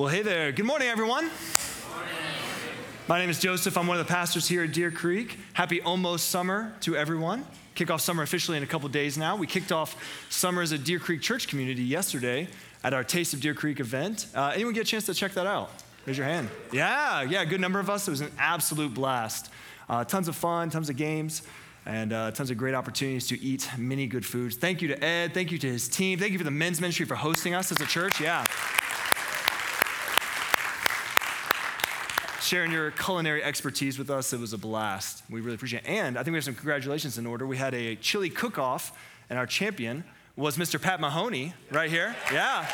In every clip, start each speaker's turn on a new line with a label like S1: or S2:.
S1: Well, hey there. Good morning, everyone. My name is Joseph. I'm one of the pastors here at Deer Creek. Happy almost summer to everyone. Kick off summer officially in a couple days now. We kicked off summer as a Deer Creek church community yesterday at our Taste of Deer Creek event. Uh, anyone get a chance to check that out? Raise your hand. Yeah, yeah, good number of us. It was an absolute blast. Uh, tons of fun, tons of games, and uh, tons of great opportunities to eat many good foods. Thank you to Ed. Thank you to his team. Thank you for the men's ministry for hosting us as a church. Yeah. Sharing your culinary expertise with us. It was a blast. We really appreciate it. And I think we have some congratulations in order. We had a chili cook off, and our champion was Mr. Pat Mahoney right here. Yeah.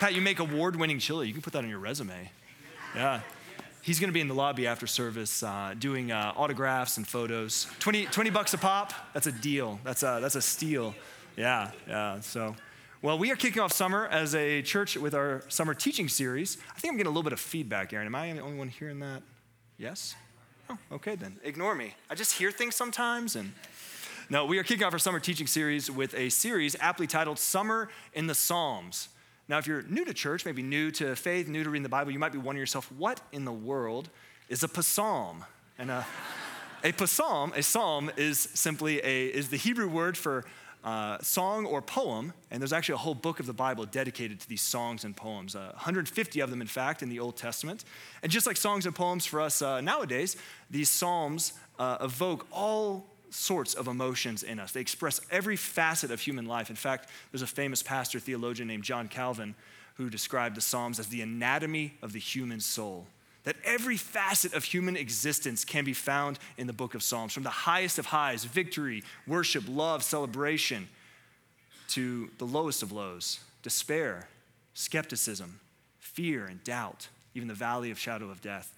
S1: Pat, you make award winning chili. You can put that on your resume. Yeah. He's going to be in the lobby after service uh, doing uh, autographs and photos. 20, 20 bucks a pop. That's a deal. That's a, that's a steal. Yeah, yeah. So. Well, we are kicking off summer as a church with our summer teaching series. I think I'm getting a little bit of feedback, Aaron. Am I the only one hearing that? Yes? Oh, okay then. Ignore me. I just hear things sometimes and. No, we are kicking off our summer teaching series with a series aptly titled Summer in the Psalms. Now, if you're new to church, maybe new to faith, new to reading the Bible, you might be wondering yourself, what in the world is a psalm? And a, a psalm, a psalm is simply a, is the Hebrew word for uh, song or poem, and there's actually a whole book of the Bible dedicated to these songs and poems, uh, 150 of them, in fact, in the Old Testament. And just like songs and poems for us uh, nowadays, these psalms uh, evoke all sorts of emotions in us. They express every facet of human life. In fact, there's a famous pastor theologian named John Calvin who described the Psalms as the anatomy of the human soul that every facet of human existence can be found in the book of Psalms, from the highest of highs, victory, worship, love, celebration, to the lowest of lows, despair, skepticism, fear, and doubt, even the valley of shadow of death.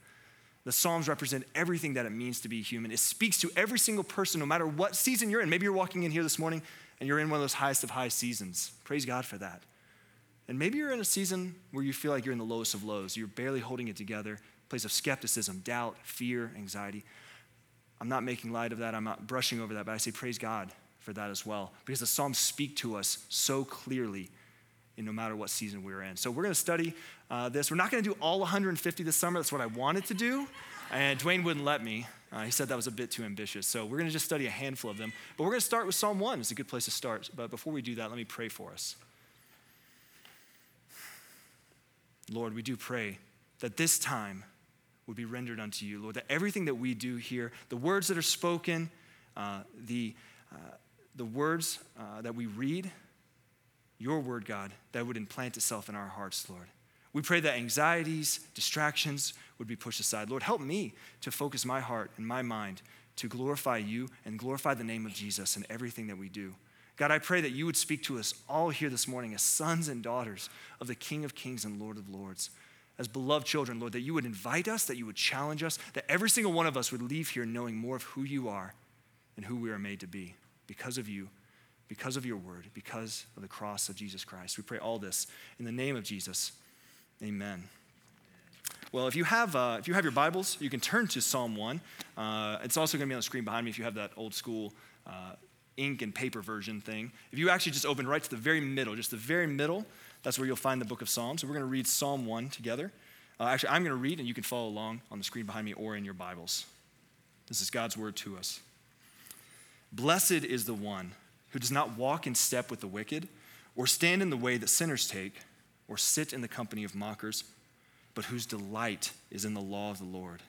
S1: The Psalms represent everything that it means to be human. It speaks to every single person, no matter what season you're in. Maybe you're walking in here this morning and you're in one of those highest of high seasons. Praise God for that. And maybe you're in a season where you feel like you're in the lowest of lows. You're barely holding it together place of skepticism, doubt, fear, anxiety. I'm not making light of that. I'm not brushing over that, but I say praise God for that as well. Because the Psalms speak to us so clearly in no matter what season we're in. So we're going to study uh, this. We're not going to do all 150 this summer. That's what I wanted to do. And Dwayne wouldn't let me. Uh, he said that was a bit too ambitious. So we're going to just study a handful of them. But we're going to start with Psalm 1. It's a good place to start. But before we do that, let me pray for us. Lord, we do pray that this time would be rendered unto you, Lord. That everything that we do here, the words that are spoken, uh, the, uh, the words uh, that we read, your word, God, that would implant itself in our hearts, Lord. We pray that anxieties, distractions would be pushed aside. Lord, help me to focus my heart and my mind to glorify you and glorify the name of Jesus in everything that we do. God, I pray that you would speak to us all here this morning as sons and daughters of the King of Kings and Lord of Lords as beloved children, Lord, that you would invite us, that you would challenge us, that every single one of us would leave here knowing more of who you are and who we are made to be because of you, because of your word, because of the cross of Jesus Christ. We pray all this in the name of Jesus. Amen. Well, if you have, uh, if you have your Bibles, you can turn to Psalm 1. Uh, it's also going to be on the screen behind me if you have that old school uh, ink and paper version thing. If you actually just open right to the very middle, just the very middle, that's where you'll find the book of Psalms. So we're going to read Psalm 1 together. Uh, actually, I'm going to read, and you can follow along on the screen behind me or in your Bibles. This is God's word to us. Blessed is the one who does not walk in step with the wicked, or stand in the way that sinners take, or sit in the company of mockers, but whose delight is in the law of the Lord,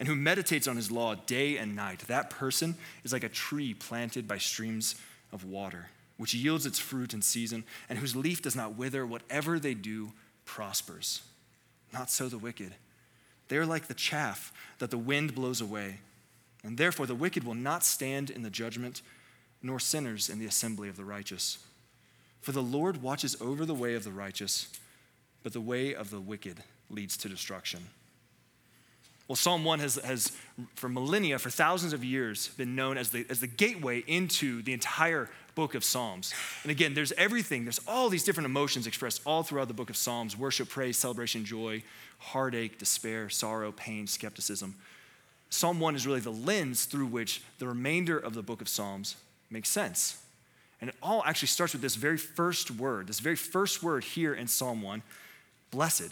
S1: and who meditates on his law day and night. That person is like a tree planted by streams of water which yields its fruit in season, and whose leaf does not wither. Whatever they do prospers. Not so the wicked. They are like the chaff that the wind blows away. And therefore, the wicked will not stand in the judgment, nor sinners in the assembly of the righteous. For the Lord watches over the way of the righteous, but the way of the wicked leads to destruction. Well, Psalm 1 has, has, for millennia, for thousands of years, been known as the, as the gateway into the entire book of Psalms. And again, there's everything, there's all these different emotions expressed all throughout the book of Psalms worship, praise, celebration, joy, heartache, despair, sorrow, pain, skepticism. Psalm 1 is really the lens through which the remainder of the book of Psalms makes sense. And it all actually starts with this very first word, this very first word here in Psalm 1 blessed.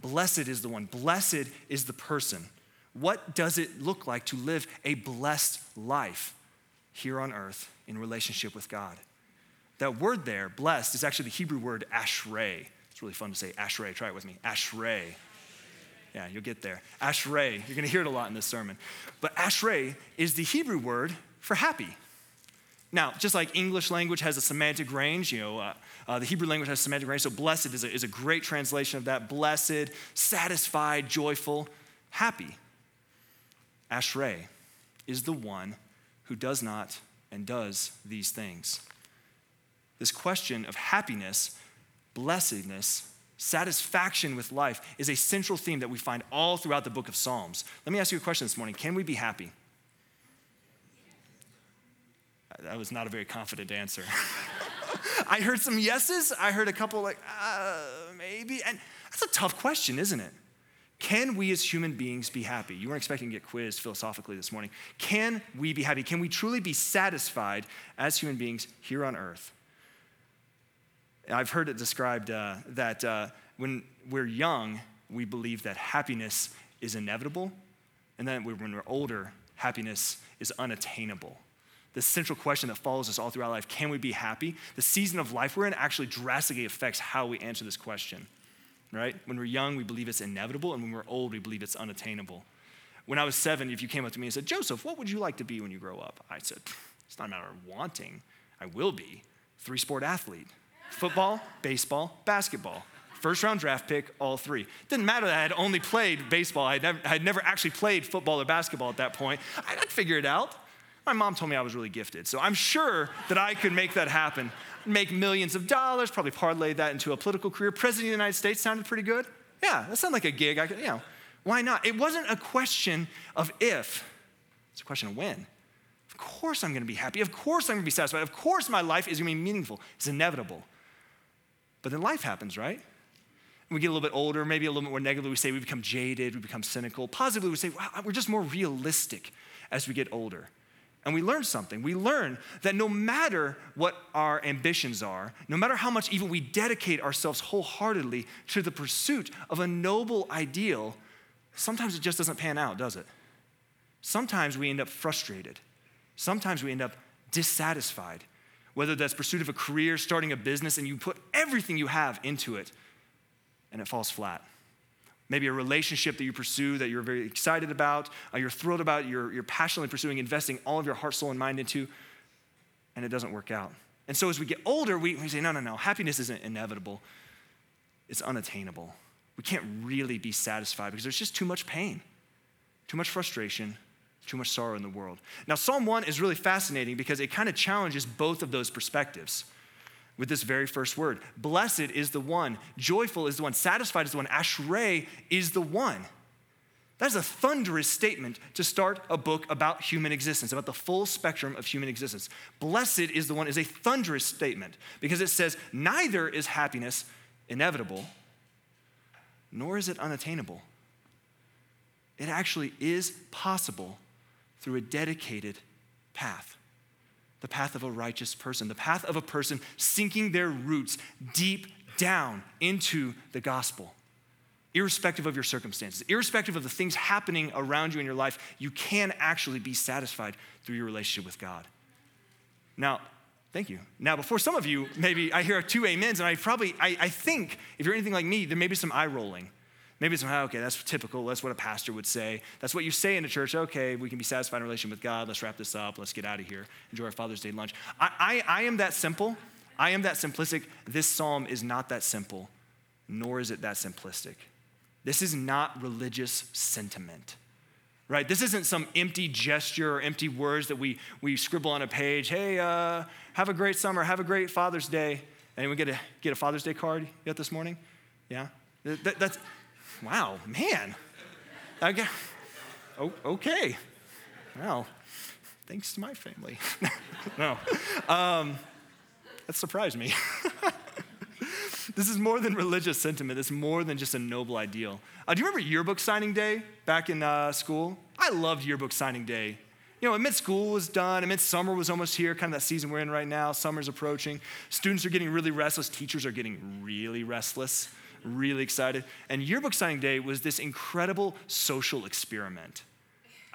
S1: Blessed is the one, blessed is the person. What does it look like to live a blessed life here on earth in relationship with God? That word there, blessed, is actually the Hebrew word ashrei. It's really fun to say ashrei. Try it with me. Ashrei. Yeah, you'll get there. Ashrei. You're going to hear it a lot in this sermon. But ashrei is the Hebrew word for happy. Now, just like English language has a semantic range, you know, uh, uh, the Hebrew language has a semantic range, so blessed is a, is a great translation of that. Blessed, satisfied, joyful, happy. Ashrei is the one who does not and does these things. This question of happiness, blessedness, satisfaction with life is a central theme that we find all throughout the book of Psalms. Let me ask you a question this morning Can we be happy? That was not a very confident answer. I heard some yeses. I heard a couple like, uh, maybe. And that's a tough question, isn't it? Can we as human beings be happy? You weren't expecting to get quizzed philosophically this morning. Can we be happy? Can we truly be satisfied as human beings here on earth? I've heard it described uh, that uh, when we're young, we believe that happiness is inevitable, and then when we're older, happiness is unattainable. The central question that follows us all throughout life can we be happy? The season of life we're in actually drastically affects how we answer this question, right? When we're young, we believe it's inevitable, and when we're old, we believe it's unattainable. When I was seven, if you came up to me and said, Joseph, what would you like to be when you grow up? I said, it's not a matter of wanting, I will be. Three sport athlete football, baseball, basketball. First round draft pick, all three. Didn't matter that I had only played baseball. I had never, never actually played football or basketball at that point. I'd figure it out. My mom told me I was really gifted, so I'm sure that I could make that happen. Make millions of dollars, probably parlay that into a political career. President of the United States sounded pretty good. Yeah, that sounded like a gig. I could, you know, why not? It wasn't a question of if, it's a question of when. Of course I'm gonna be happy. Of course I'm gonna be satisfied. Of course my life is gonna be meaningful. It's inevitable. But then life happens, right? we get a little bit older, maybe a little bit more negative, we say we become jaded, we become cynical. Positively, we say, wow, we're just more realistic as we get older. And we learn something. We learn that no matter what our ambitions are, no matter how much even we dedicate ourselves wholeheartedly to the pursuit of a noble ideal, sometimes it just doesn't pan out, does it? Sometimes we end up frustrated. Sometimes we end up dissatisfied whether that's pursuit of a career, starting a business, and you put everything you have into it and it falls flat. Maybe a relationship that you pursue that you're very excited about, uh, you're thrilled about, you're, you're passionately pursuing, investing all of your heart, soul, and mind into, and it doesn't work out. And so as we get older, we, we say, no, no, no, happiness isn't inevitable, it's unattainable. We can't really be satisfied because there's just too much pain, too much frustration, too much sorrow in the world. Now, Psalm 1 is really fascinating because it kind of challenges both of those perspectives with this very first word. Blessed is the one, joyful is the one, satisfied is the one, ashrei is the one. That is a thunderous statement to start a book about human existence, about the full spectrum of human existence. Blessed is the one is a thunderous statement because it says, neither is happiness inevitable, nor is it unattainable. It actually is possible through a dedicated path the path of a righteous person, the path of a person sinking their roots deep down into the gospel. Irrespective of your circumstances, irrespective of the things happening around you in your life, you can actually be satisfied through your relationship with God. Now, thank you. Now, before some of you, maybe I hear two amens, and I probably, I, I think if you're anything like me, there may be some eye rolling. Maybe it's, oh, okay, that's typical. That's what a pastor would say. That's what you say in a church. Okay, we can be satisfied in relation with God. Let's wrap this up. Let's get out of here. Enjoy our Father's Day lunch. I, I, I am that simple. I am that simplistic. This psalm is not that simple, nor is it that simplistic. This is not religious sentiment, right? This isn't some empty gesture or empty words that we, we scribble on a page. Hey, uh, have a great summer. Have a great Father's Day. Anyone get a, get a Father's Day card yet this morning? Yeah? That, that's, wow, man. Okay. Oh, okay. Well, thanks to my family. no. Um, that surprised me. this is more than religious sentiment. It's more than just a noble ideal. Uh, do you remember yearbook signing day back in uh, school? I loved yearbook signing day You know, admit school was done, admit summer was almost here, kind of that season we're in right now. Summer's approaching. Students are getting really restless. Teachers are getting really restless, really excited. And yearbook signing day was this incredible social experiment.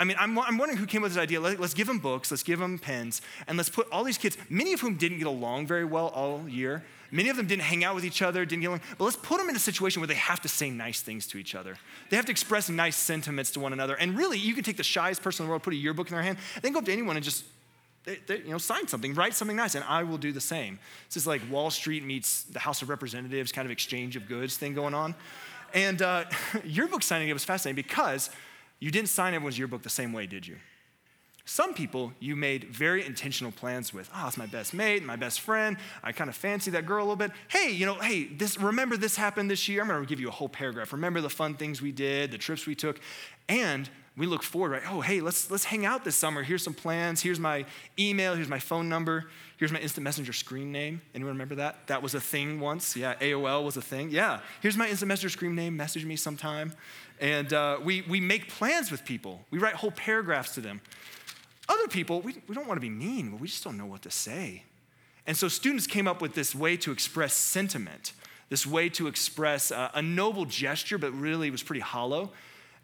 S1: I mean, I'm, I'm wondering who came up with this idea. Let, us give them books, let's give them pens, and let's put all these kids, many of whom didn't get along very well all year. Many of them didn't hang out with each other, didn't get along, but let's put them in a situation where they have to say nice things to each other. They have to express nice sentiments to one another. And really, you can take the shyest person in the world, put a yearbook in their hand, and then go up to anyone and just they, they, you know, sign something, write something nice, and I will do the same. This is like Wall Street meets the House of Representatives kind of exchange of goods thing going on. And uh, yearbook signing it was fascinating because you didn't sign everyone's yearbook the same way, did you? Some people you made very intentional plans with. Oh, it's my best mate, my best friend. I kind of fancy that girl a little bit. Hey, you know, hey, this remember this happened this year. I'm going to give you a whole paragraph. Remember the fun things we did, the trips we took, and we look forward, right? Oh, hey, let's let's hang out this summer. Here's some plans. Here's my email. Here's my phone number. Here's my instant messenger screen name. Anyone remember that? That was a thing once. Yeah, AOL was a thing. Yeah. Here's my instant messenger screen name. Message me sometime. And uh, we we make plans with people. We write whole paragraphs to them. Other people, we, we don't want to be mean, but we just don't know what to say. And so students came up with this way to express sentiment, this way to express uh, a noble gesture, but really was pretty hollow.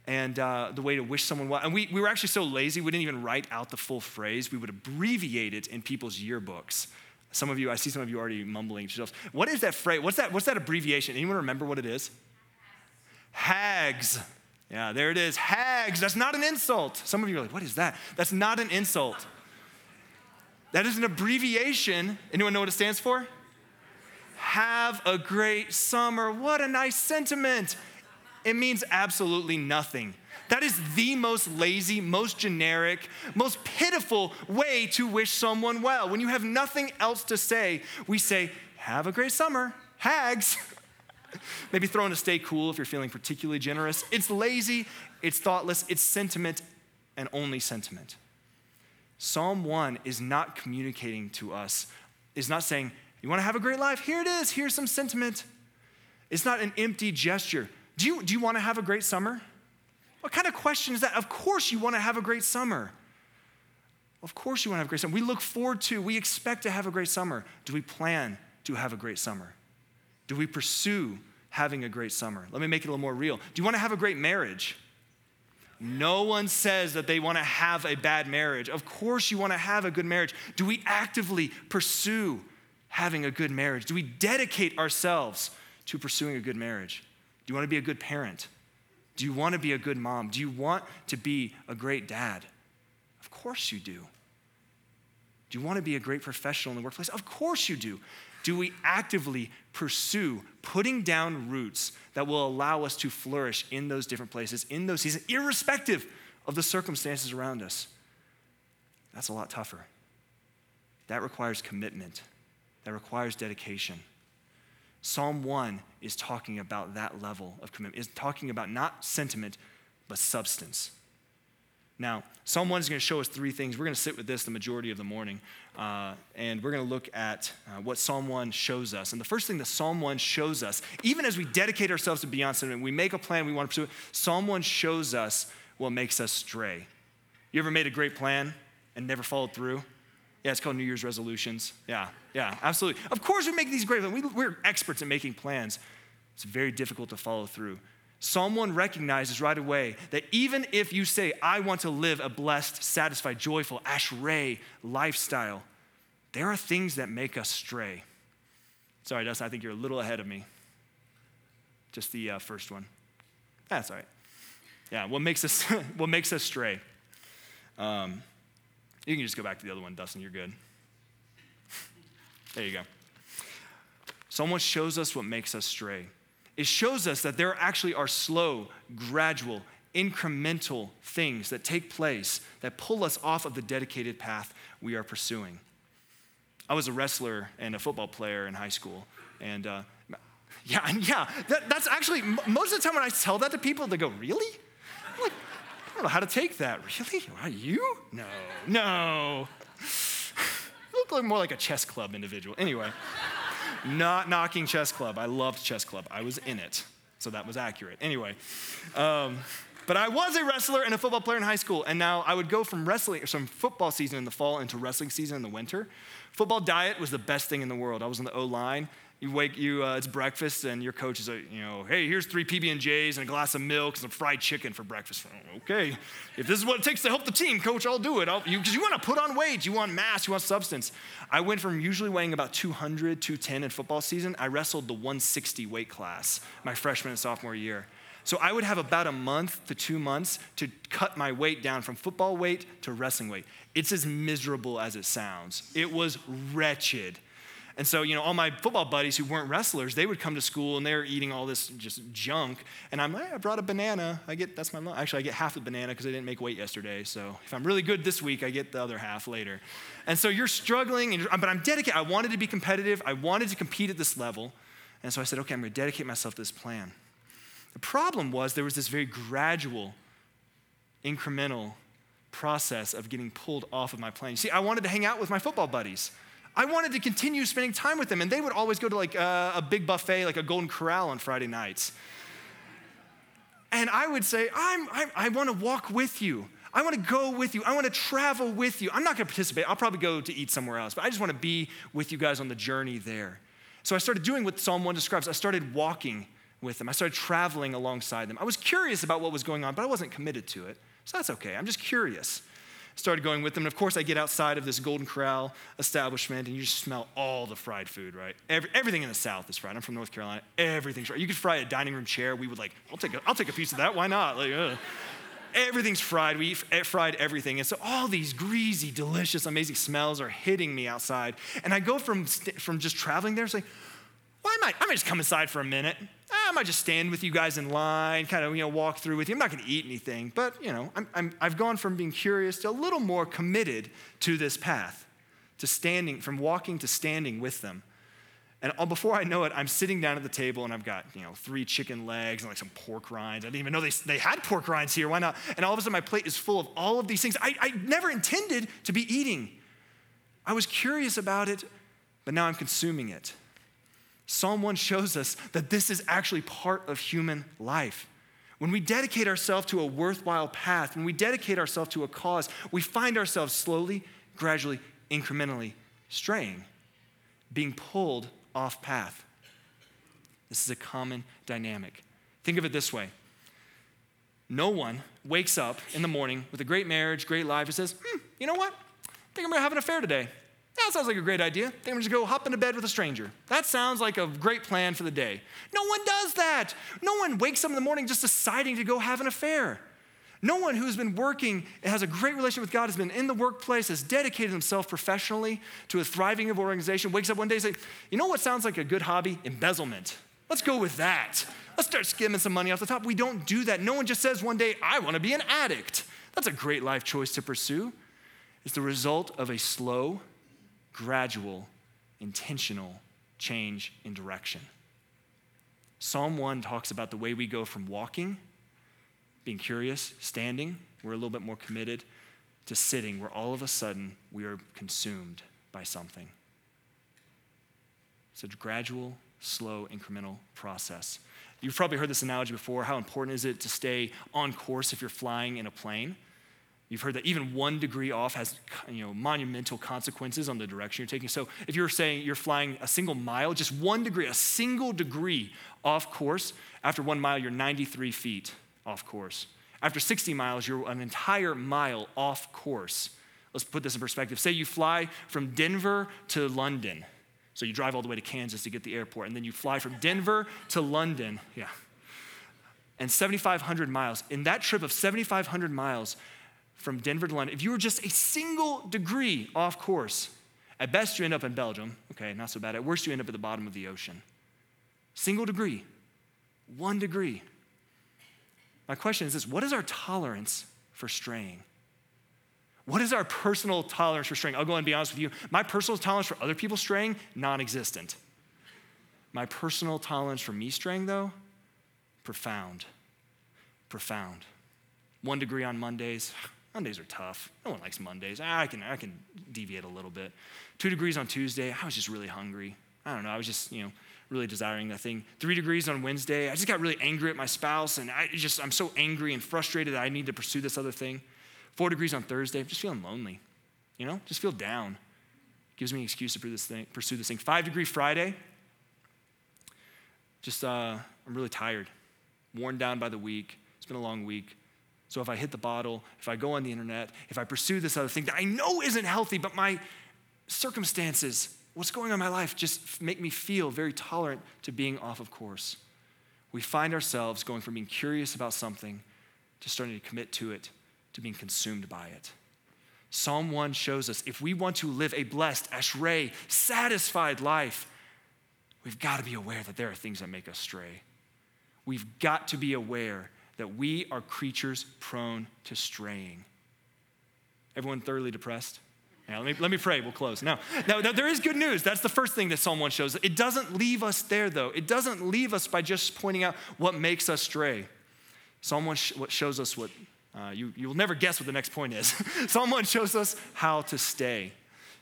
S1: And uh, the way to wish someone well. And we, we were actually so lazy, we didn't even write out the full phrase. We would abbreviate it in people's yearbooks. Some of you, I see some of you already mumbling to yourselves. What is that phrase? What's that, what's that abbreviation? Anyone remember what it is? Hags. Yeah, there it is. Hags. That's not an insult. Some of you are like, what is that? That's not an insult. That is an abbreviation. Anyone know what it stands for? Have a great summer. What a nice sentiment. It means absolutely nothing. That is the most lazy, most generic, most pitiful way to wish someone well. When you have nothing else to say, we say, Have a great summer. Hags. Maybe throw in a stay cool if you're feeling particularly generous. It's lazy, it's thoughtless, it's sentiment, and only sentiment. Psalm 1 is not communicating to us, is not saying, You want to have a great life? Here it is, here's some sentiment. It's not an empty gesture. Do you, do you want to have a great summer? What kind of question is that? Of course, you want to have a great summer. Of course, you want to have a great summer. We look forward to, we expect to have a great summer. Do we plan to have a great summer? Do we pursue having a great summer? Let me make it a little more real. Do you want to have a great marriage? No one says that they want to have a bad marriage. Of course, you want to have a good marriage. Do we actively pursue having a good marriage? Do we dedicate ourselves to pursuing a good marriage? Do you want to be a good parent? Do you want to be a good mom? Do you want to be a great dad? Of course you do. Do you want to be a great professional in the workplace? Of course you do do we actively pursue putting down roots that will allow us to flourish in those different places, in those seasons, irrespective of the circumstances around us? That's a lot tougher. That requires commitment, that requires dedication. Psalm 1 is talking about that level of commitment, is talking about not sentiment, but substance. Now, Psalm 1 is going to show us three things. We're going to sit with this the majority of the morning, uh, and we're going to look at uh, what Psalm 1 shows us. And the first thing that Psalm 1 shows us, even as we dedicate ourselves to beyond sin, we make a plan, we want to pursue it, Psalm 1 shows us what makes us stray. You ever made a great plan and never followed through? Yeah, it's called New Year's resolutions. Yeah, yeah, absolutely. Of course, we make these great. We, we're experts at making plans. It's very difficult to follow through. 1 recognizes right away that even if you say, I want to live a blessed, satisfied, joyful, ashrei lifestyle, there are things that make us stray. Sorry, Dustin, I think you're a little ahead of me. Just the uh, first one. That's all right. Yeah, what makes us, what makes us stray? Um, you can just go back to the other one, Dustin, you're good. there you go. Psalm 1 shows us what makes us stray it shows us that there actually are slow, gradual, incremental things that take place that pull us off of the dedicated path we are pursuing. I was a wrestler and a football player in high school, and uh, yeah, yeah, that, that's actually most of the time when I tell that to people, they go, "Really?" I'm like, don't know how to take that. Really? Are you? No, no. you look more like a chess club individual. Anyway. Not knocking chess club. I loved chess club. I was in it, so that was accurate. Anyway, um, But I was a wrestler and a football player in high school, and now I would go from wrestling, or from football season in the fall into wrestling season in the winter. Football diet was the best thing in the world. I was on the O line. You wake you, uh, it's breakfast, and your coach is like, you know, hey, here's three PB and J's and a glass of milk and some fried chicken for breakfast. Okay, if this is what it takes to help the team, coach, I'll do it. Because you, you want to put on weight, you want mass, you want substance. I went from usually weighing about 200, 210 in football season. I wrestled the 160 weight class my freshman and sophomore year. So I would have about a month to two months to cut my weight down from football weight to wrestling weight. It's as miserable as it sounds. It was wretched. And so, you know, all my football buddies who weren't wrestlers, they would come to school and they were eating all this just junk. And I'm like, I brought a banana. I get, that's my lunch. Actually, I get half the banana because I didn't make weight yesterday. So if I'm really good this week, I get the other half later. And so you're struggling, and, but I'm dedicated. I wanted to be competitive. I wanted to compete at this level. And so I said, okay, I'm going to dedicate myself to this plan. The problem was there was this very gradual, incremental process of getting pulled off of my plan. You see, I wanted to hang out with my football buddies. I wanted to continue spending time with them, and they would always go to like a, a big buffet, like a Golden Corral on Friday nights. And I would say, I'm, I'm I want to walk with you. I want to go with you. I want to travel with you. I'm not going to participate. I'll probably go to eat somewhere else, but I just want to be with you guys on the journey there. So I started doing what Psalm 1 describes. I started walking with them. I started traveling alongside them. I was curious about what was going on, but I wasn't committed to it. So that's okay. I'm just curious. Started going with them. And of course, I get outside of this Golden Corral establishment and you just smell all the fried food, right? Every, everything in the South is fried. I'm from North Carolina. Everything's fried. You could fry a dining room chair. We would like, I'll take a, I'll take a piece of that. Why not? Like, uh. Everything's fried. We eat eh, fried everything. And so all these greasy, delicious, amazing smells are hitting me outside. And I go from, from just traveling there and say, I might, I might just come inside for a minute. Ah, I might just stand with you guys in line, kind of, you know, walk through with you. I'm not going to eat anything, but, you know, I'm, i have gone from being curious to a little more committed to this path, to standing, from walking to standing with them. And before I know it, I'm sitting down at the table and I've got, you know, three chicken legs and like some pork rinds. I didn't even know they, they had pork rinds here. Why not? And all of a sudden, my plate is full of all of these things I, I never intended to be eating. I was curious about it, but now I'm consuming it. Psalm 1 shows us that this is actually part of human life. When we dedicate ourselves to a worthwhile path, when we dedicate ourselves to a cause, we find ourselves slowly, gradually, incrementally straying, being pulled off path. This is a common dynamic. Think of it this way no one wakes up in the morning with a great marriage, great life, and says, hmm, you know what? I think I'm gonna have an affair today. That sounds like a great idea. Then we just go hop into bed with a stranger. That sounds like a great plan for the day. No one does that. No one wakes up in the morning just deciding to go have an affair. No one who's been working has a great relationship with God, has been in the workplace, has dedicated himself professionally to a thriving of organization, wakes up one day and says, You know what sounds like a good hobby? Embezzlement. Let's go with that. Let's start skimming some money off the top. We don't do that. No one just says one day, I want to be an addict. That's a great life choice to pursue. It's the result of a slow, gradual, intentional change in direction. Psalm 1 talks about the way we go from walking, being curious, standing, we're a little bit more committed, to sitting, where all of a sudden we are consumed by something. It's a gradual, slow, incremental process. You've probably heard this analogy before. How important is it to stay on course if you're flying in a plane? You've heard that even one degree off has you know, monumental consequences on the direction you're taking. So if you're saying you're flying a single mile, just one degree, a single degree off course, after one mile, you're 93 feet off course. After 60 miles, you're an entire mile off course. Let's put this in perspective. Say you fly from Denver to London. So you drive all the way to Kansas to get the airport, and then you fly from Denver to London. Yeah. And 7,500 miles. In that trip of 7,500 miles, from Denver to London, if you were just a single degree off course, at best you end up in Belgium. Okay, not so bad. At worst, you end up at the bottom of the ocean. Single degree, one degree. My question is this what is our tolerance for straying? What is our personal tolerance for straying? I'll go and be honest with you. My personal tolerance for other people straying, non existent. My personal tolerance for me straying, though, profound. Profound. One degree on Mondays, Mondays are tough. No one likes Mondays. I can, I can deviate a little bit. Two degrees on Tuesday, I was just really hungry. I don't know, I was just, you know, really desiring that thing. Three degrees on Wednesday. I just got really angry at my spouse, and I just I'm so angry and frustrated that I need to pursue this other thing. Four degrees on Thursday. I'm just feeling lonely. You know, just feel down. Gives me an excuse to pursue this thing. Pursue this thing. Five degree Friday. Just uh, I'm really tired, worn down by the week. It's been a long week. So if I hit the bottle, if I go on the internet, if I pursue this other thing that I know isn't healthy, but my circumstances what's going on in my life just make me feel very tolerant to being off of course. We find ourselves going from being curious about something to starting to commit to it, to being consumed by it. Psalm 1 shows us if we want to live a blessed, ashrei, satisfied life, we've got to be aware that there are things that make us stray. We've got to be aware that we are creatures prone to straying. Everyone thoroughly depressed? Now, let me, let me pray. We'll close. Now, now, there is good news. That's the first thing that Psalm 1 shows. It doesn't leave us there, though. It doesn't leave us by just pointing out what makes us stray. Psalm 1 sh- what shows us what, uh, you, you'll never guess what the next point is. Psalm 1 shows us how to stay.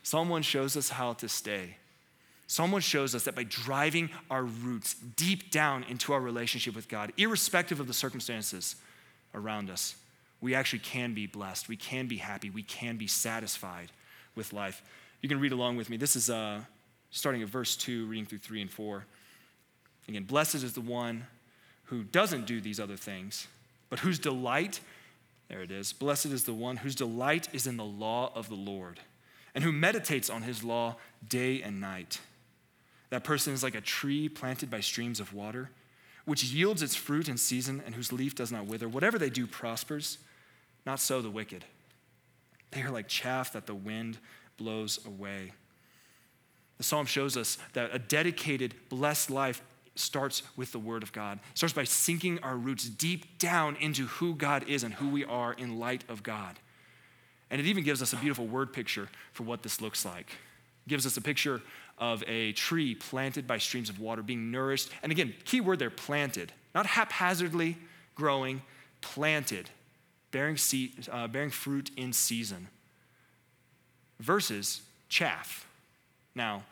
S1: Psalm 1 shows us how to stay. Psalm 1 shows us that by driving our roots deep down into our relationship with God, irrespective of the circumstances around us, we actually can be blessed. We can be happy. We can be satisfied with life. You can read along with me. This is uh, starting at verse 2, reading through 3 and 4. Again, blessed is the one who doesn't do these other things, but whose delight, there it is, blessed is the one whose delight is in the law of the Lord, and who meditates on his law day and night. That person is like a tree planted by streams of water, which yields its fruit in season and whose leaf does not wither. Whatever they do prospers. Not so the wicked. They are like chaff that the wind blows away. The psalm shows us that a dedicated, blessed life starts with the Word of God. It starts by sinking our roots deep down into who God is and who we are in light of God. And it even gives us a beautiful word picture for what this looks like. It gives us a picture of a tree planted by streams of water being nourished. And again, key word there planted, not haphazardly growing, planted bearing, seed, uh, bearing fruit in season, versus chaff. Now,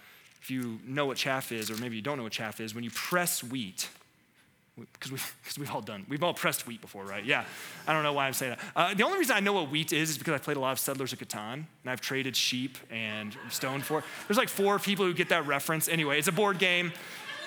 S1: if you know what chaff is, or maybe you don't know what chaff is, when you press wheat, because we've, we've all done, we've all pressed wheat before, right? Yeah. I don't know why I'm saying that. Uh, the only reason I know what wheat is is because I've played a lot of Settlers of Catan, and I've traded sheep and stone for it. There's like four people who get that reference. Anyway, it's a board game.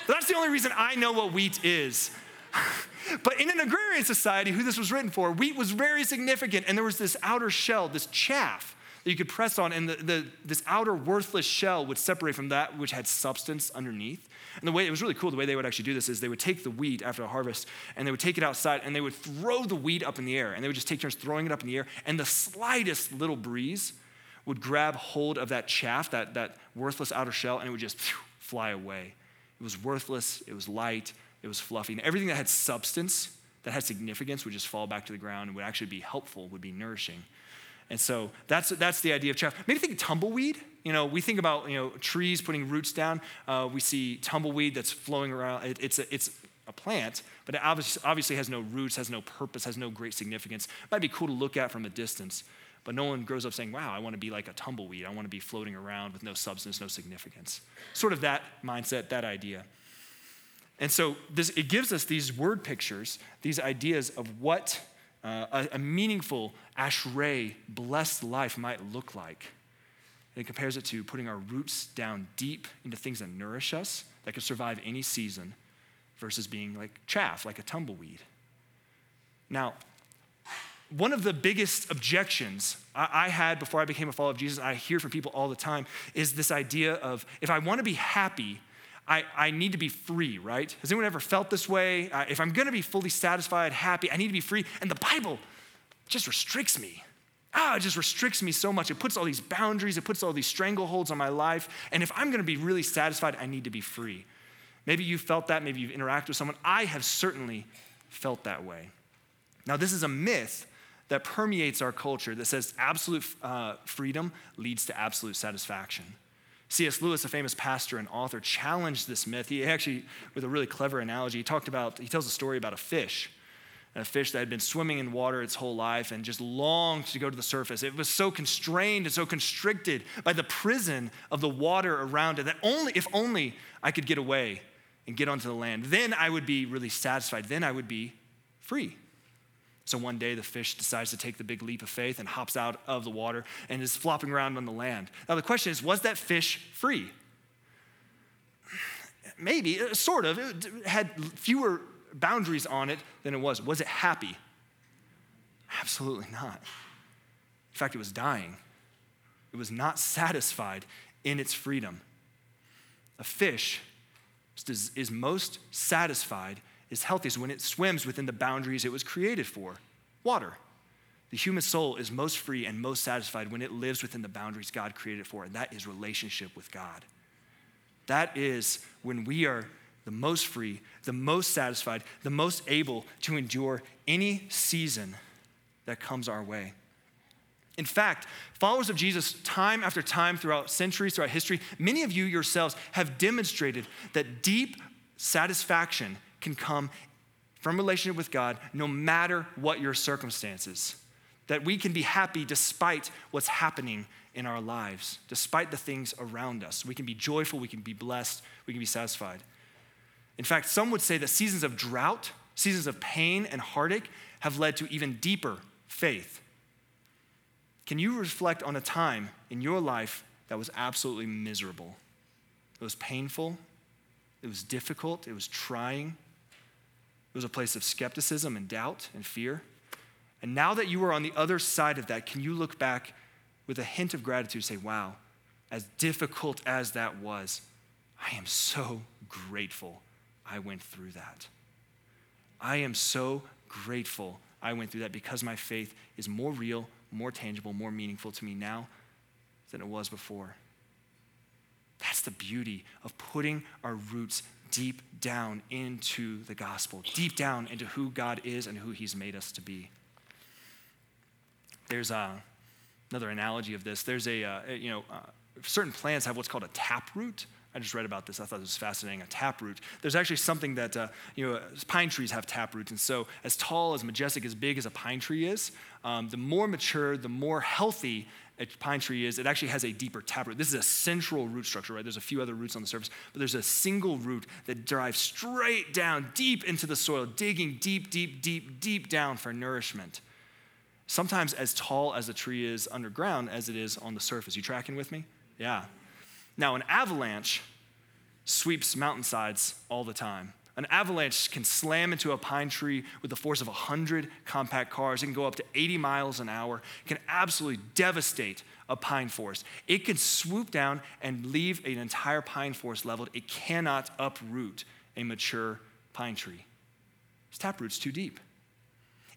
S1: But that's the only reason I know what wheat is. but in an agrarian society, who this was written for, wheat was very significant, and there was this outer shell, this chaff that you could press on, and the, the, this outer worthless shell would separate from that which had substance underneath. And the way it was really cool, the way they would actually do this is they would take the wheat after the harvest and they would take it outside and they would throw the wheat up in the air. And they would just take turns throwing it up in the air. And the slightest little breeze would grab hold of that chaff, that, that worthless outer shell, and it would just fly away. It was worthless, it was light, it was fluffy. And everything that had substance, that had significance, would just fall back to the ground and would actually be helpful, would be nourishing. And so that's, that's the idea of chaff. Maybe think tumbleweed. You know, we think about, you know, trees putting roots down. Uh, we see tumbleweed that's flowing around. It, it's, a, it's a plant, but it obviously, obviously has no roots, has no purpose, has no great significance. It might be cool to look at from a distance, but no one grows up saying, wow, I want to be like a tumbleweed. I want to be floating around with no substance, no significance. Sort of that mindset, that idea. And so this, it gives us these word pictures, these ideas of what uh, a, a, meaningful ashrei, blessed life might look like. And it compares it to putting our roots down deep into things that nourish us, that can survive any season, versus being like chaff, like a tumbleweed. Now, one of the biggest objections I, I had before I became a follower of Jesus, I hear from people all the time, is this idea of if I want to be happy, I, I need to be free, right? Has anyone ever felt this way? Uh, if I'm gonna be fully satisfied, happy, I need to be free. And the Bible just restricts me. Ah, it just restricts me so much. It puts all these boundaries, it puts all these strangleholds on my life. And if I'm gonna be really satisfied, I need to be free. Maybe you've felt that, maybe you've interacted with someone. I have certainly felt that way. Now, this is a myth that permeates our culture that says absolute uh, freedom leads to absolute satisfaction. C.S. Lewis, a famous pastor and author, challenged this myth. He actually, with a really clever analogy, he talked about, he tells a story about a fish, a fish that had been swimming in water its whole life and just longed to go to the surface. It was so constrained and so constricted by the prison of the water around it that only, if only I could get away, and get onto the land. Then I would be really satisfied. Then I would be free. So one day the fish decides to take the big leap of faith and hops out of the water and is flopping around on the land. Now the question is was that fish free? Maybe, uh, sort of. It had fewer boundaries on it than it was. Was it happy? Absolutely not. In fact, it was dying. It was not satisfied in its freedom. A fish is most satisfied, is healthiest when it swims within the boundaries it was created for water. The human soul is most free and most satisfied when it lives within the boundaries God created for, and that is relationship with God. That is when we are the most free, the most satisfied, the most able to endure any season that comes our way. In fact, followers of Jesus, time after time throughout centuries, throughout history, many of you yourselves have demonstrated that deep satisfaction can come from relationship with God no matter what your circumstances. That we can be happy despite what's happening in our lives, despite the things around us. We can be joyful, we can be blessed, we can be satisfied. In fact, some would say that seasons of drought, seasons of pain and heartache have led to even deeper faith. Can you reflect on a time in your life that was absolutely miserable? It was painful, it was difficult, it was trying, it was a place of skepticism and doubt and fear. And now that you are on the other side of that, can you look back with a hint of gratitude and say, wow, as difficult as that was, I am so grateful I went through that. I am so grateful I went through that because my faith is more real, more tangible, more meaningful to me now than it was before. That's the beauty of putting our roots deep down into the gospel, deep down into who God is and who He's made us to be. There's a, another analogy of this. There's a, uh, you know, uh, certain plants have what's called a tap root. I just read about this. I thought this was fascinating. A taproot. There's actually something that, uh, you know, pine trees have taproots. And so, as tall, as majestic, as big as a pine tree is, um, the more mature, the more healthy a pine tree is, it actually has a deeper taproot. This is a central root structure, right? There's a few other roots on the surface, but there's a single root that drives straight down, deep into the soil, digging deep, deep, deep, deep down for nourishment. Sometimes as tall as the tree is underground as it is on the surface. You tracking with me? Yeah. Now, an avalanche sweeps mountainsides all the time. An avalanche can slam into a pine tree with the force of 100 compact cars. It can go up to 80 miles an hour. It can absolutely devastate a pine forest. It can swoop down and leave an entire pine forest leveled. It cannot uproot a mature pine tree. Its taproot's too deep.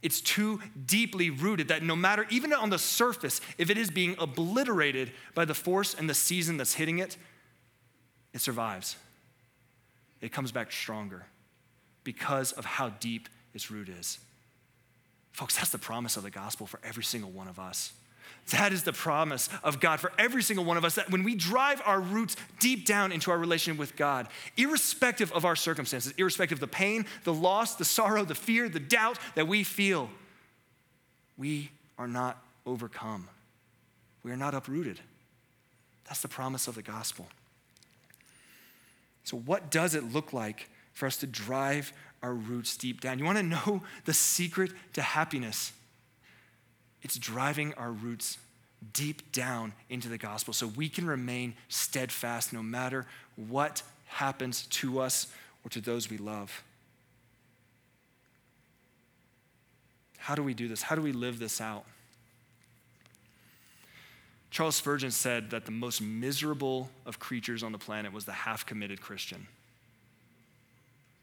S1: It's too deeply rooted that no matter, even on the surface, if it is being obliterated by the force and the season that's hitting it, it survives. It comes back stronger because of how deep its root is. Folks, that's the promise of the gospel for every single one of us. That is the promise of God for every single one of us that when we drive our roots deep down into our relationship with God, irrespective of our circumstances, irrespective of the pain, the loss, the sorrow, the fear, the doubt that we feel, we are not overcome. We are not uprooted. That's the promise of the gospel. So, what does it look like for us to drive our roots deep down? You want to know the secret to happiness? It's driving our roots deep down into the gospel so we can remain steadfast no matter what happens to us or to those we love. How do we do this? How do we live this out? Charles Spurgeon said that the most miserable of creatures on the planet was the half committed Christian.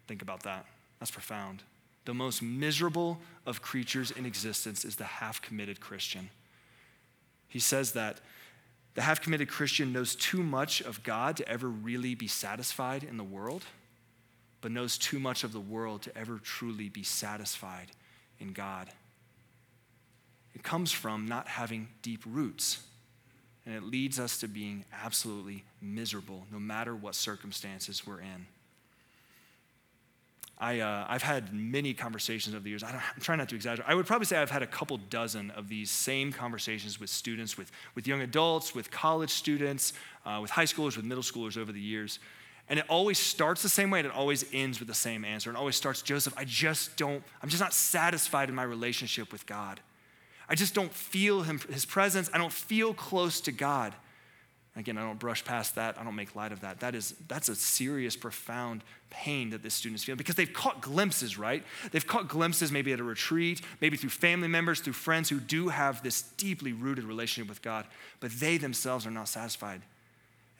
S1: Think about that. That's profound. The most miserable of creatures in existence is the half committed Christian. He says that the half committed Christian knows too much of God to ever really be satisfied in the world, but knows too much of the world to ever truly be satisfied in God. It comes from not having deep roots and it leads us to being absolutely miserable no matter what circumstances we're in. I, uh, I've had many conversations over the years. I am trying not to exaggerate. I would probably say I've had a couple dozen of these same conversations with students, with, with young adults, with college students, uh, with high schoolers, with middle schoolers over the years. And it always starts the same way and it always ends with the same answer. It always starts, Joseph, I just don't, I'm just not satisfied in my relationship with God. I just don't feel him, his presence. I don't feel close to God. Again, I don't brush past that. I don't make light of that. That is, that's a serious, profound pain that this student is feeling because they've caught glimpses, right? They've caught glimpses maybe at a retreat, maybe through family members, through friends who do have this deeply rooted relationship with God, but they themselves are not satisfied.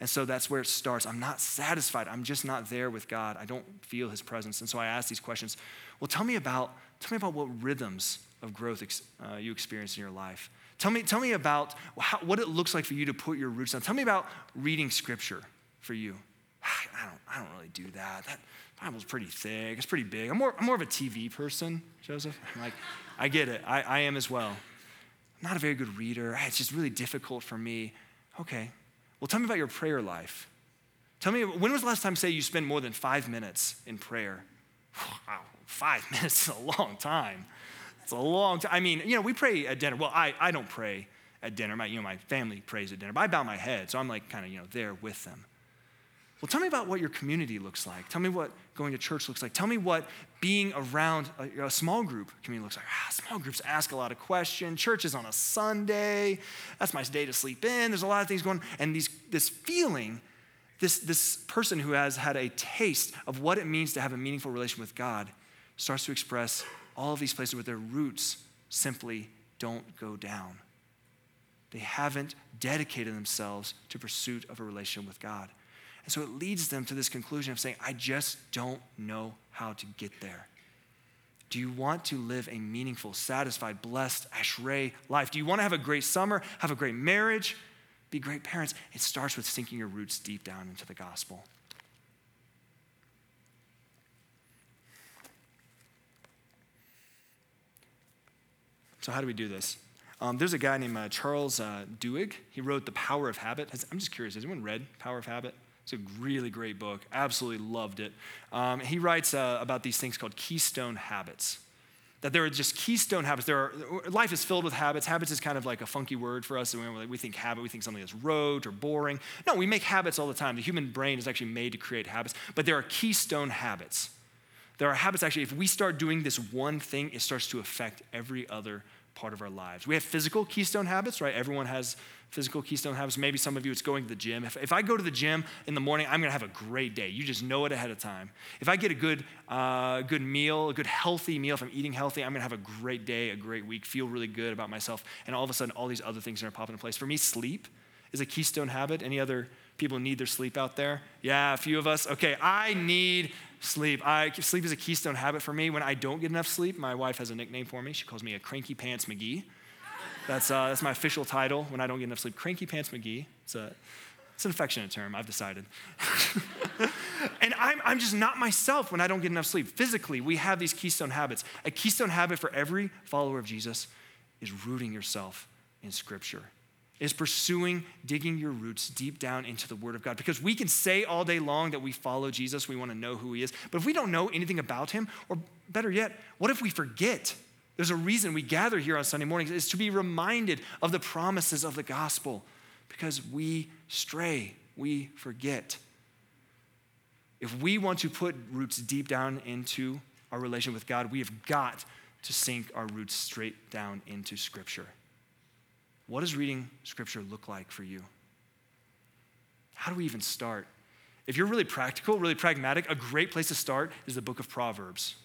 S1: And so that's where it starts. I'm not satisfied. I'm just not there with God. I don't feel his presence. And so I ask these questions. Well, tell me about, tell me about what rhythms of growth uh, you experience in your life. Tell me, tell me about how, what it looks like for you to put your roots down. Tell me about reading scripture for you. I don't, I don't really do that. That Bible's pretty thick. It's pretty big. I'm more, I'm more of a TV person, Joseph. I'm like, I get it. I, I am as well. I'm not a very good reader. It's just really difficult for me. Okay. Well, tell me about your prayer life. Tell me, when was the last time, say, you spent more than five minutes in prayer? Wow, five minutes is a long time. It's a long time. I mean, you know, we pray at dinner. Well, I, I don't pray at dinner. My, you know, my family prays at dinner, but I bow my head, so I'm like kind of, you know, there with them. Well, tell me about what your community looks like. Tell me what going to church looks like. Tell me what being around a, a, small group community looks like. Ah, small groups ask a lot of questions. Church is on a Sunday. That's my day to sleep in. There's a lot of things going on. And these, this feeling, this, this person who has had a taste of what it means to have a meaningful relation with God starts to express all of these places where their roots simply don't go down. They haven't dedicated themselves to pursuit of a relationship with God. And so it leads them to this conclusion of saying, I just don't know how to get there. Do you want to live a meaningful, satisfied, blessed, ashrei life? Do you want to have a great summer, have a great marriage, be great parents? It starts with sinking your roots deep down into the gospel. So, how do we do this? Um, there's a guy named uh, Charles uh, Duhigg. He wrote The Power of Habit. Has, I'm just curious, has anyone read Power of Habit? It's a really great book. Absolutely loved it. Um, he writes uh, about these things called keystone habits. That there are just keystone habits. There are, life is filled with habits. Habits is kind of like a funky word for us. We think habit, we think something that's rote or boring. No, we make habits all the time. The human brain is actually made to create habits, but there are keystone habits. There are habits actually, if we start doing this one thing, it starts to affect every other part of our lives. We have physical keystone habits, right? Everyone has physical keystone habits. Maybe some of you, it's going to the gym. If, if I go to the gym in the morning, I'm going to have a great day. You just know it ahead of time. If I get a good, uh, good meal, a good healthy meal, if I'm eating healthy, I'm going to have a great day, a great week, feel really good about myself. And all of a sudden, all these other things are popping in place. For me, sleep is a keystone habit. Any other people need their sleep out there? Yeah, a few of us. Okay, I need sleep. I, sleep is a keystone habit for me. When I don't get enough sleep, my wife has a nickname for me. She calls me a cranky pants McGee. That's, uh, that's my official title when I don't get enough sleep. Cranky pants McGee. It's, a, it's an affectionate term, I've decided. and I'm, I'm just not myself when I don't get enough sleep. Physically, we have these keystone habits. A keystone habit for every follower of Jesus is rooting yourself in Scripture is pursuing digging your roots deep down into the Word of God. Because we can say all day long that we follow Jesus, we want to know who He is, but if we don't know anything about Him, or better yet, what if we forget? There's a reason we gather here on Sunday mornings is to be reminded of the promises of the gospel because we stray, we forget. If we want to put roots deep down into our relation with God, we have got to sink our roots straight down into Scripture. What does reading scripture look like for you? How do we even start? If you're really practical, really pragmatic, a great place to start is the book of Proverbs.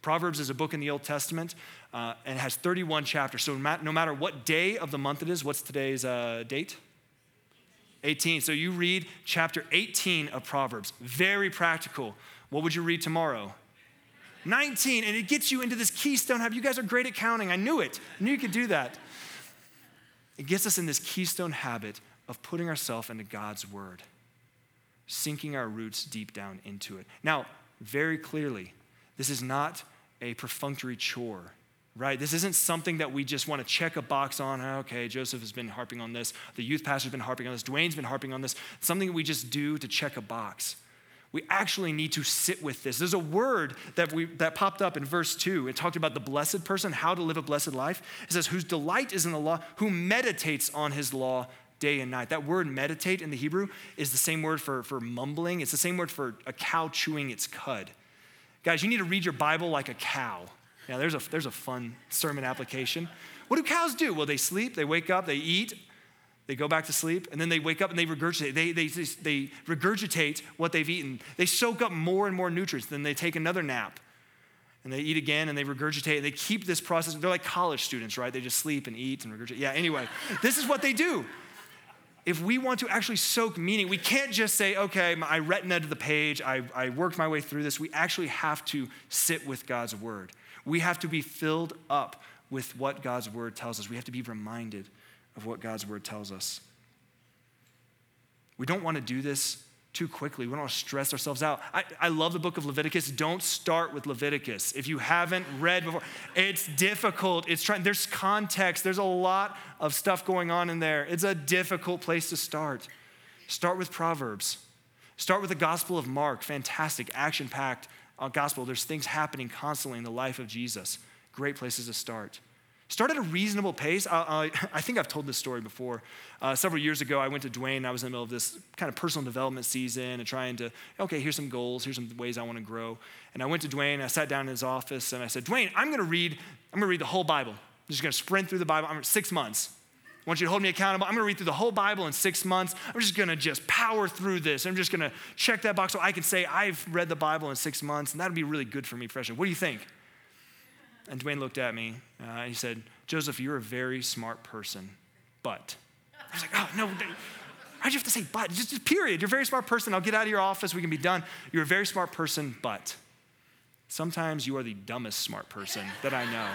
S1: Proverbs is a book in the Old Testament uh, and has 31 chapters. So no matter what day of the month it is, what's today's uh, date? 18. So you read chapter 18 of Proverbs. Very practical. What would you read tomorrow? 19. And it gets you into this keystone Have You guys are great at counting. I knew it. I knew you could do that. It gets us in this keystone habit of putting ourselves into God's word, sinking our roots deep down into it. Now, very clearly, this is not a perfunctory chore, right? This isn't something that we just want to check a box on. Oh, okay, Joseph has been harping on this. The youth pastor's been harping on this. Dwayne's been harping on this. Something we just do to check a box. We actually need to sit with this. There's a word that, we, that popped up in verse 2. It talked about the blessed person, how to live a blessed life. It says, whose delight is in the law, who meditates on his law day and night. That word meditate in the Hebrew is the same word for, for mumbling, it's the same word for a cow chewing its cud. Guys, you need to read your Bible like a cow. Yeah, there's a, there's a fun sermon application. What do cows do? Well, they sleep, they wake up, they eat, they go back to sleep, and then they wake up and they regurgitate. They, they, they regurgitate what they've eaten. They soak up more and more nutrients. Then they take another nap and they eat again and they regurgitate. And They keep this process. They're like college students, right? They just sleep and eat and regurgitate. Yeah, anyway, this is what they do. If we want to actually soak meaning, we can't just say, okay, I retina to the page, I, I worked my way through this. We actually have to sit with God's word. We have to be filled up with what God's word tells us. We have to be reminded of what God's word tells us. We don't want to do this too quickly. We don't want to stress ourselves out. I, I love the book of Leviticus. Don't start with Leviticus. If you haven't read before, it's difficult. It's trying, there's context, there's a lot of stuff going on in there. It's a difficult place to start. Start with Proverbs. Start with the Gospel of Mark. Fantastic, action packed uh, gospel. There's things happening constantly in the life of Jesus. Great places to start. Start at a reasonable pace. I, I think I've told this story before. Uh, several years ago, I went to Dwayne. I was in the middle of this kind of personal development season and trying to, okay, here's some goals, here's some ways I want to grow. And I went to Dwayne, I sat down in his office, and I said, Dwayne, I'm going to read, I'm going to read the whole Bible. I'm just going to sprint through the Bible. I'm six months. I want you to hold me accountable. I'm going to read through the whole Bible in six months. I'm just going to just power through this. I'm just going to check that box so I can say I've read the Bible in six months, and that'll be really good for me professionally. What do you think? And Dwayne looked at me. Uh, he said, Joseph, you're a very smart person, but. I was like, oh, no. Why'd you have to say but? Just, just period. You're a very smart person. I'll get out of your office. We can be done. You're a very smart person, but. Sometimes you are the dumbest smart person that I know.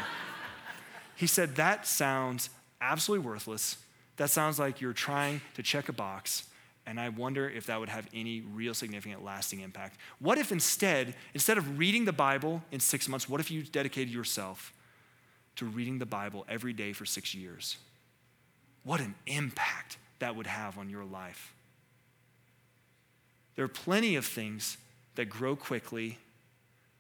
S1: He said, That sounds absolutely worthless. That sounds like you're trying to check a box. And I wonder if that would have any real significant lasting impact. What if instead, instead of reading the Bible in six months, what if you dedicated yourself to reading the Bible every day for six years? What an impact that would have on your life. There are plenty of things that grow quickly,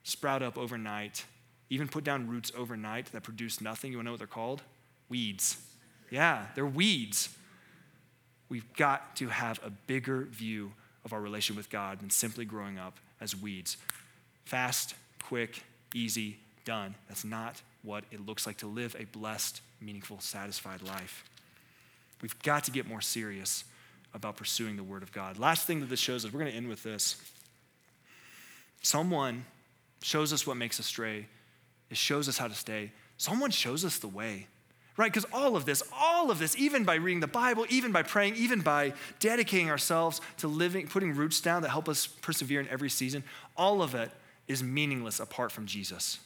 S1: sprout up overnight, even put down roots overnight that produce nothing. You wanna know what they're called? Weeds. Yeah, they're weeds. We've got to have a bigger view of our relation with God than simply growing up as weeds. Fast, quick, easy, done. That's not what it looks like to live a blessed, meaningful, satisfied life. We've got to get more serious about pursuing the Word of God. Last thing that this shows us, we're going to end with this. Someone shows us what makes us stray, it shows us how to stay. Someone shows us the way, right? Because all of this, all of this, even by reading the Bible, even by praying, even by dedicating ourselves to living, putting roots down that help us persevere in every season, all of it is meaningless apart from Jesus.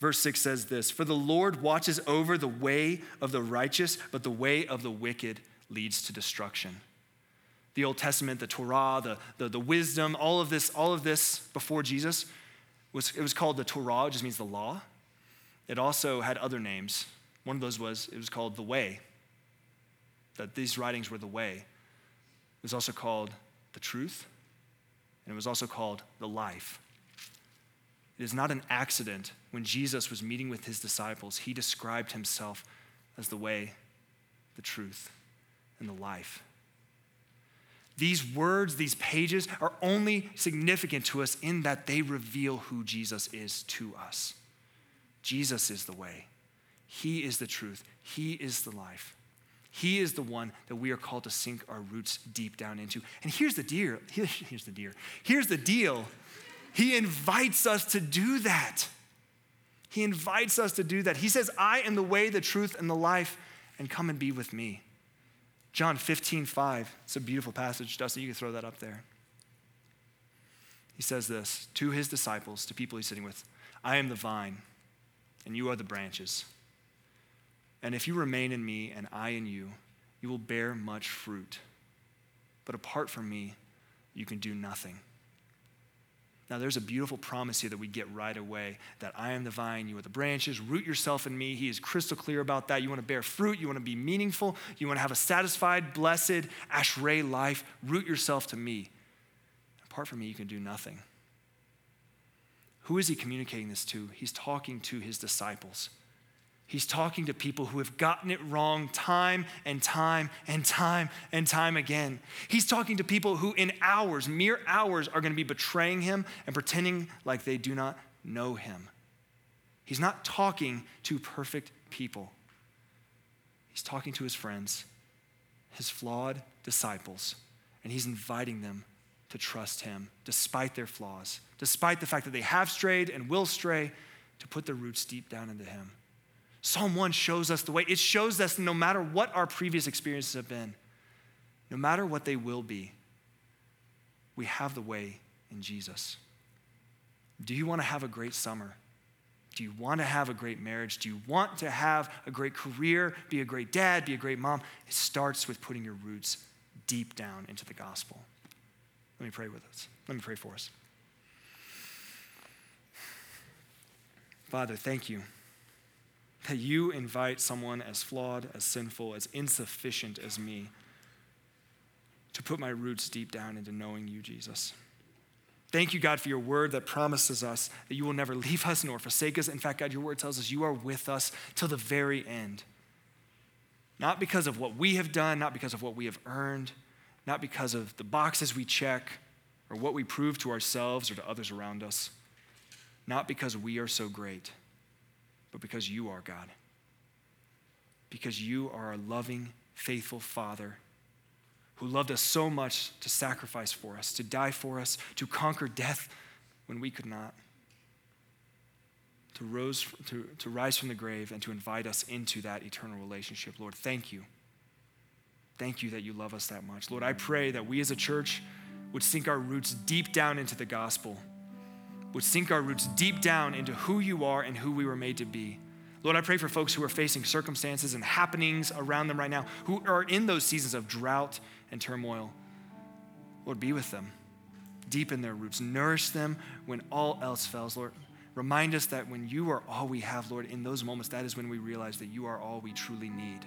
S1: Verse 6 says this For the Lord watches over the way of the righteous, but the way of the wicked leads to destruction. The Old Testament, the Torah, the, the, the wisdom, all of this, all of this before Jesus was it was called the Torah, it just means the law. It also had other names. One of those was it was called the way. That these writings were the way. It was also called the truth, and it was also called the life. It is not an accident when Jesus was meeting with his disciples, he described himself as the way, the truth, and the life. These words, these pages are only significant to us in that they reveal who Jesus is to us. Jesus is the way, He is the truth, He is the life. He is the one that we are called to sink our roots deep down into. And here's the deal. Here's the deal. Here's the deal. He invites us to do that. He invites us to do that. He says, I am the way, the truth, and the life, and come and be with me. John 15, 5. It's a beautiful passage. Dustin, you can throw that up there. He says this to his disciples, to people he's sitting with I am the vine, and you are the branches. And if you remain in me and I in you, you will bear much fruit. But apart from me, you can do nothing. Now, there's a beautiful promise here that we get right away that I am the vine, you are the branches. Root yourself in me. He is crystal clear about that. You want to bear fruit, you want to be meaningful, you want to have a satisfied, blessed, ashrei life. Root yourself to me. Apart from me, you can do nothing. Who is he communicating this to? He's talking to his disciples. He's talking to people who have gotten it wrong time and time and time and time again. He's talking to people who, in hours, mere hours, are going to be betraying him and pretending like they do not know him. He's not talking to perfect people, he's talking to his friends, his flawed disciples, and he's inviting them to trust him despite their flaws, despite the fact that they have strayed and will stray, to put their roots deep down into him. Psalm 1 shows us the way. It shows us no matter what our previous experiences have been, no matter what they will be, we have the way in Jesus. Do you want to have a great summer? Do you want to have a great marriage? Do you want to have a great career, be a great dad, be a great mom? It starts with putting your roots deep down into the gospel. Let me pray with us. Let me pray for us. Father, thank you that you invite someone as flawed, as sinful, as insufficient as me to put my roots deep down into knowing you, Jesus. Thank you, God, for your word that promises us that you will never leave us nor forsake us. In fact, God, your word tells us you are with us till the very end. Not because of what we have done, not because of what we have earned, not because of the boxes we check or what we prove to ourselves or to others around us, not because we are so great but because you are God. Because you are a loving, faithful Father who loved us so much to sacrifice for us, to die for us, to conquer death when we could not, to, rose, to, to rise from the grave and to invite us into that eternal relationship. Lord, thank you. Thank you that you love us that much. Lord, I pray that we as a church would sink our roots deep down into the gospel would sink our roots deep down into who you are and who we were made to be. Lord, I pray for folks who are facing circumstances and happenings around them right now, who are in those seasons of drought and turmoil. Lord, be with them, deepen their roots, nourish them when all else fails. Lord, remind us that when you are all we have, Lord, in those moments, that is when we realize that you are all we truly need.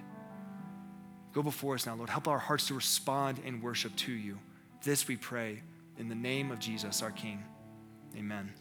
S1: Go before us now, Lord. Help our hearts to respond in worship to you. This we pray in the name of Jesus, our King. Amen.